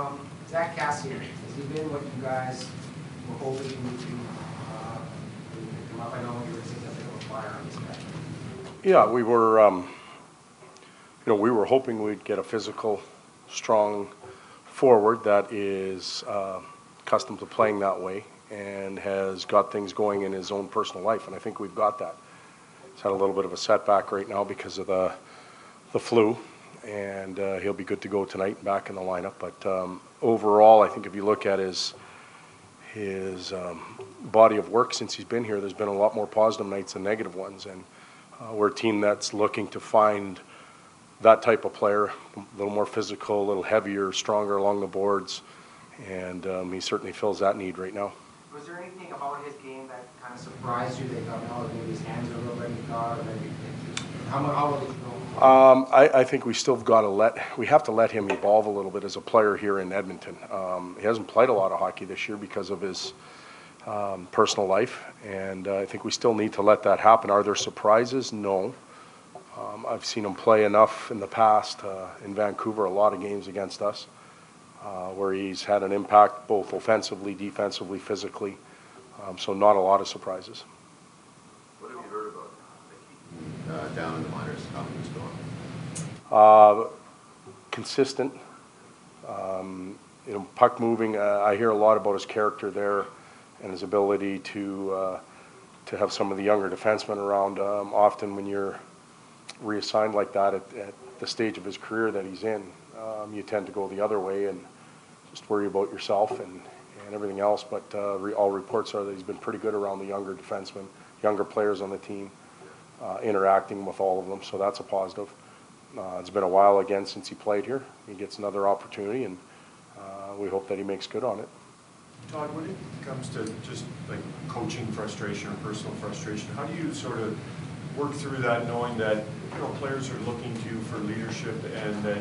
Um, Zach Kassian, has he been what you guys were hoping he would be? Up, I know you were bit of a flyer on this guy. Yeah, we were, um, you know, we were hoping we'd get a physical, strong forward that is uh, accustomed to playing that way and has got things going in his own personal life, and I think we've got that. He's had a little bit of a setback right now because of the, the flu, and uh, he'll be good to go tonight and back in the lineup. But um, overall, I think if you look at his, his um, body of work since he's been here, there's been a lot more positive nights than negative ones, and uh, we're a team that's looking to find that type of player, a little more physical, a little heavier, stronger along the boards, and um, he certainly fills that need right now. Was there anything about his game that kind of surprised you? They thought, no, maybe his hands are a little bit maybe. How, how well did you know? Um, I, I think we still got to let, we have to let him evolve a little bit as a player here in Edmonton. Um, he hasn't played a lot of hockey this year because of his um, personal life, and uh, I think we still need to let that happen. Are there surprises? No. Um, I've seen him play enough in the past uh, in Vancouver, a lot of games against us, uh, where he's had an impact both offensively, defensively, physically. Um, so not a lot of surprises. What have you heard about Mickey, uh, down in the minors, how he was going? Uh, consistent. Um, you know, puck moving. Uh, I hear a lot about his character there and his ability to uh, to have some of the younger defensemen around. Um, often, when you're reassigned like that at, at the stage of his career that he's in, um, you tend to go the other way and just worry about yourself and, and everything else. But uh, re- all reports are that he's been pretty good around the younger defensemen, younger players on the team, uh, interacting with all of them. So that's a positive. Uh, it's been a while again since he played here. He gets another opportunity, and uh, we hope that he makes good on it. Todd, when it comes to just like coaching frustration or personal frustration, how do you sort of work through that knowing that, you know, players are looking to you for leadership and that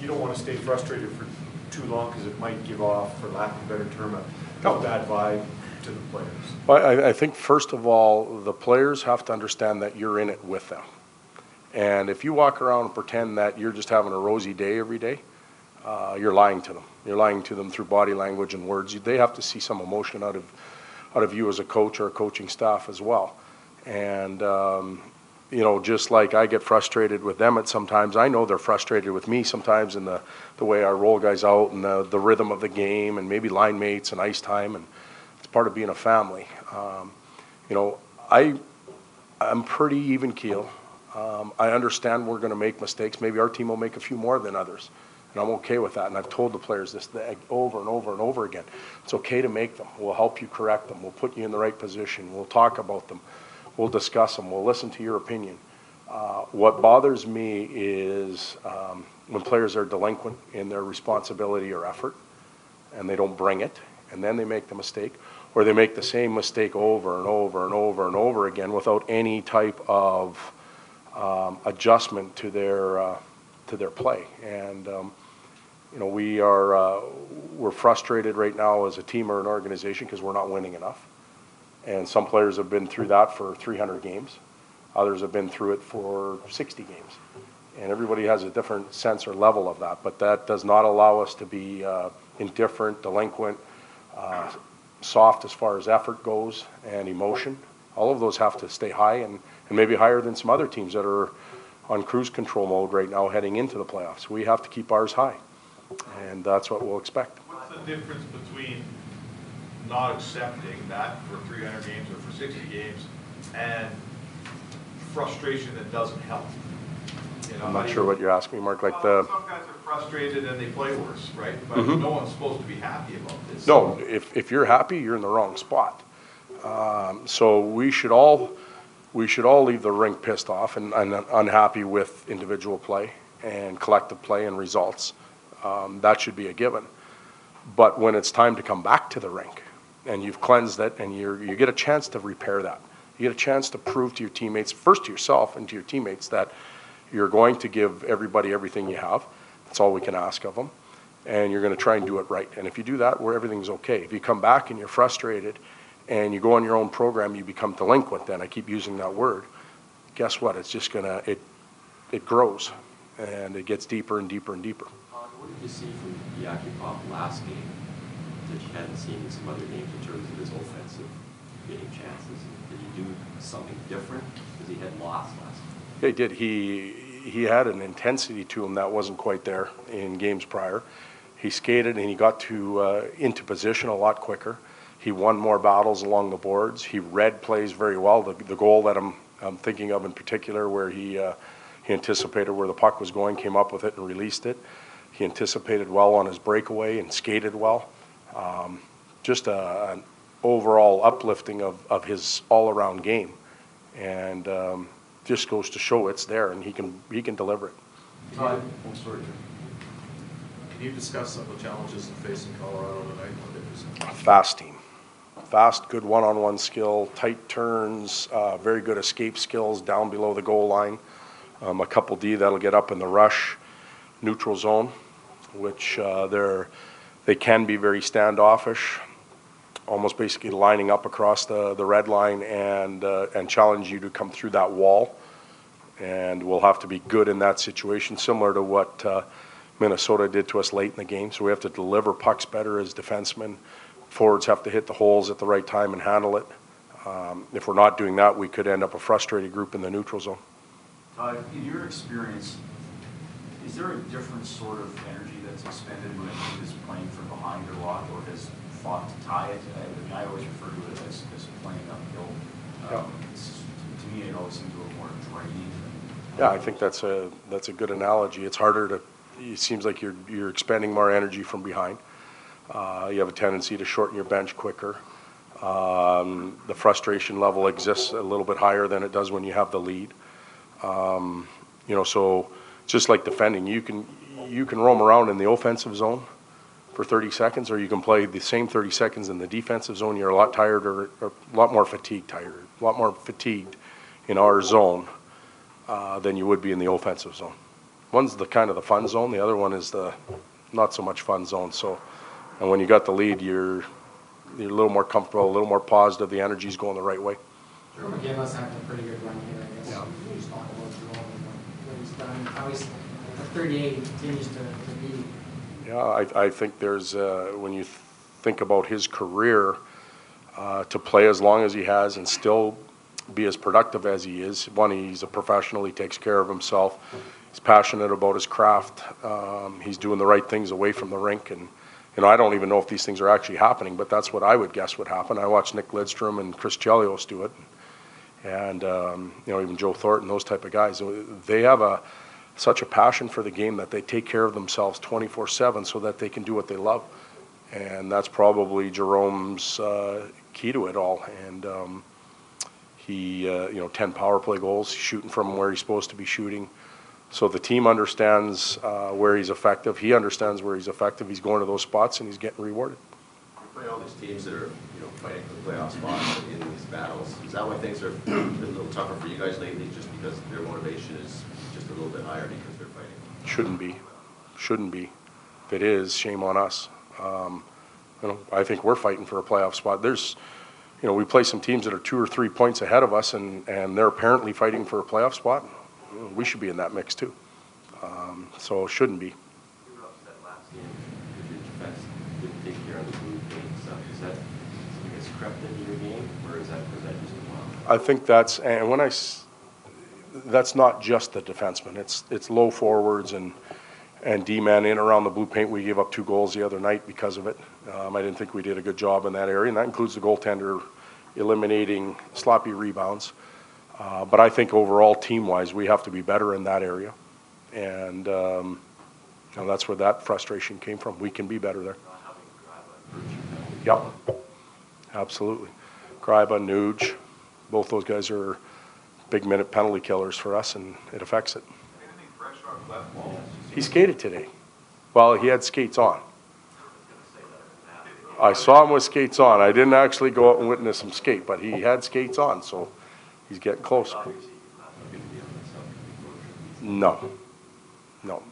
you don't want to stay frustrated for too long because it might give off, for lack of a better term, a a bad vibe to the players? Well, I, I think first of all, the players have to understand that you're in it with them. And if you walk around and pretend that you're just having a rosy day every day, uh, you're lying to them. You're lying to them through body language and words. They have to see some emotion out of, out of you as a coach or a coaching staff as well. And, um, you know, just like I get frustrated with them at sometimes, I know they're frustrated with me sometimes in the, the way I roll guys out and the, the rhythm of the game and maybe line mates and ice time. And it's part of being a family. Um, you know, I, I'm pretty even keel. Um, I understand we're going to make mistakes. Maybe our team will make a few more than others. And I'm okay with that. And I've told the players this th- over and over and over again. It's okay to make them. We'll help you correct them. We'll put you in the right position. We'll talk about them. We'll discuss them. We'll listen to your opinion. Uh, what bothers me is um, when players are delinquent in their responsibility or effort and they don't bring it, and then they make the mistake, or they make the same mistake over and over and over and over again without any type of um, adjustment to their uh, to their play. And um, you know, we are uh, we're frustrated right now as a team or an organization because we're not winning enough. And some players have been through that for 300 games. Others have been through it for 60 games. And everybody has a different sense or level of that. But that does not allow us to be uh, indifferent, delinquent, uh, soft as far as effort goes and emotion. All of those have to stay high and, and maybe higher than some other teams that are on cruise control mode right now heading into the playoffs. We have to keep ours high. And that's what we'll expect. What's the difference between not accepting that for three hundred games or for sixty games and frustration that doesn't help? You know, I'm not sure what you're asking Mark, like Well, the, Some guys are frustrated and they play worse, right? But Mhm. no one's supposed to be happy about this. no, if, if you're happy, you're in the wrong spot. Um, So we should all, we should all leave the rink pissed off and, and unhappy with individual play and collective play and results. Um, That should be a given. But when it's time to come back to the rink and you've cleansed it and you're, you get a chance to repair that. You get a chance to prove to your teammates, first to yourself and to your teammates, that you're going to give everybody everything you have. That's all we can ask of them. And you're going to try and do it right. And if you do that, where everything's okay. If you come back and you're frustrated and you go on your own program, you become delinquent then. I keep using that word. Guess what? It's just going to, it, it grows and it gets deeper and deeper and deeper. Uh, What did you see from Yakupov last game that you hadn't seen in some other games in terms of his offensive getting chances? Did he do something different? Because he had lost last game. He did. He, he had an intensity to him that wasn't quite there in games prior. He skated and he got to, uh, into position a lot quicker. He won more battles along the boards. He read plays very well. The, the goal that I'm, I'm thinking of in particular where he, uh, he anticipated where the puck was going, came up with it and released it. He anticipated well on his breakaway and skated well. Um, just a, an overall uplifting of, of his all-around game. And um, just goes to show it's there and he can, he can deliver it. Todd, oh, sorry, Can you discuss some of the challenges in facing Colorado tonight? What they presented? Fast team. Fast, good one-on-one skill, tight turns, uh, very good escape skills down below the goal line. Um, a couple D that'll get up in the rush, neutral zone, which uh, they're, they can be very standoffish, almost basically lining up across the, the red line and, uh, and challenge you to come through that wall. And we'll have to be good in that situation, similar to what uh, Minnesota did to us late in the game. So we have to deliver pucks better as defensemen. Forwards have to hit the holes at the right time and handle it. Um, If we're not doing that, we could end up a frustrated group in the neutral zone. Todd, in your experience, is there a different sort of energy that's expended when a team is playing from behind a lot or has fought to tie it? I mean, I always refer to it as, as playing uphill. Yeah. Um, it's- To me, it always seems a little more draining. Yeah, I think that's a, that's a good analogy. It's harder to, it seems like you're, you're expending more energy from behind. Uh, You have a tendency to shorten your bench quicker. Um, The frustration level exists a little bit higher than it does when you have the lead. Um, You know, so just like defending, you can, you can roam around in the offensive zone for 30 seconds, or you can play the same 30 seconds in the defensive zone. You're a lot tired or, or a lot more fatigued, tired, a lot more fatigued in our zone uh, than you would be in the offensive zone. One's the kind of the fun zone, the other one is the not so much fun zone. So, and when you got the lead, you're you're a little more comfortable, a little more positive. The energy's going the right way. Jarome Iginla's having a pretty good run here, I guess. We just talk about what he's done, how he's, at thirty-eight, he continues to, to be Yeah, I, I think there's, uh, when you think about his career, uh, to play as long as he has and still be as productive as he is, one, he's a professional, he takes care of himself, he's passionate about his craft, um, he's doing the right things away from the rink, and, you know, I don't even know if these things are actually happening, but that's what I would guess would happen. I watched Nick Lidstrom and Chris Chelios do it, and, um, you know, even Joe Thornton, those type of guys. They have a, such a passion for the game that they take care of themselves 24/7 so that they can do what they love. And that's probably Jarome's uh, key to it all. And um, he, uh, you know, 10 power play goals, shooting from where he's supposed to be shooting. So the team understands uh, where he's effective. He understands where he's effective. He's going to those spots and he's getting rewarded. You play all these teams that are, you know, fighting for the playoff spots in these battles. Is that why things are been a little tougher for you guys lately, just because their motivation is just a little bit higher because they're fighting? Shouldn't be. Shouldn't be. If it is, shame on us. Um, you know, I think we're fighting for a playoff spot. There's, you know, we play some teams that are two or three points ahead of us, and, and they're apparently fighting for a playoff spot. We should be in that mix too. Um, so shouldn't be. You were upset last game because your defense didn't take care of the blue paint stuff. Is that something that's crept into your game, or is that, is that just a one? I think that's, and when I that's not just the defenseman. It's, it's low forwards and, and D-man in around the blue paint. We gave up two goals the other night because of it. Um, I didn't think we did a good job in that area, and that includes the goaltender eliminating sloppy rebounds. Uh, but I think overall, team-wise, we have to be better in that area. And, um, you know, that's where that frustration came from. We can be better there. Yep, absolutely. Gryba, Nuge, both those guys are big minute penalty killers for us, and it affects it. He skated today. Well, he had skates on. I saw him with skates on. I didn't actually go out and witness him skate, but he had skates on, so he's getting close. Obviously, he's not going to be on the subcommittee for sure. No, no.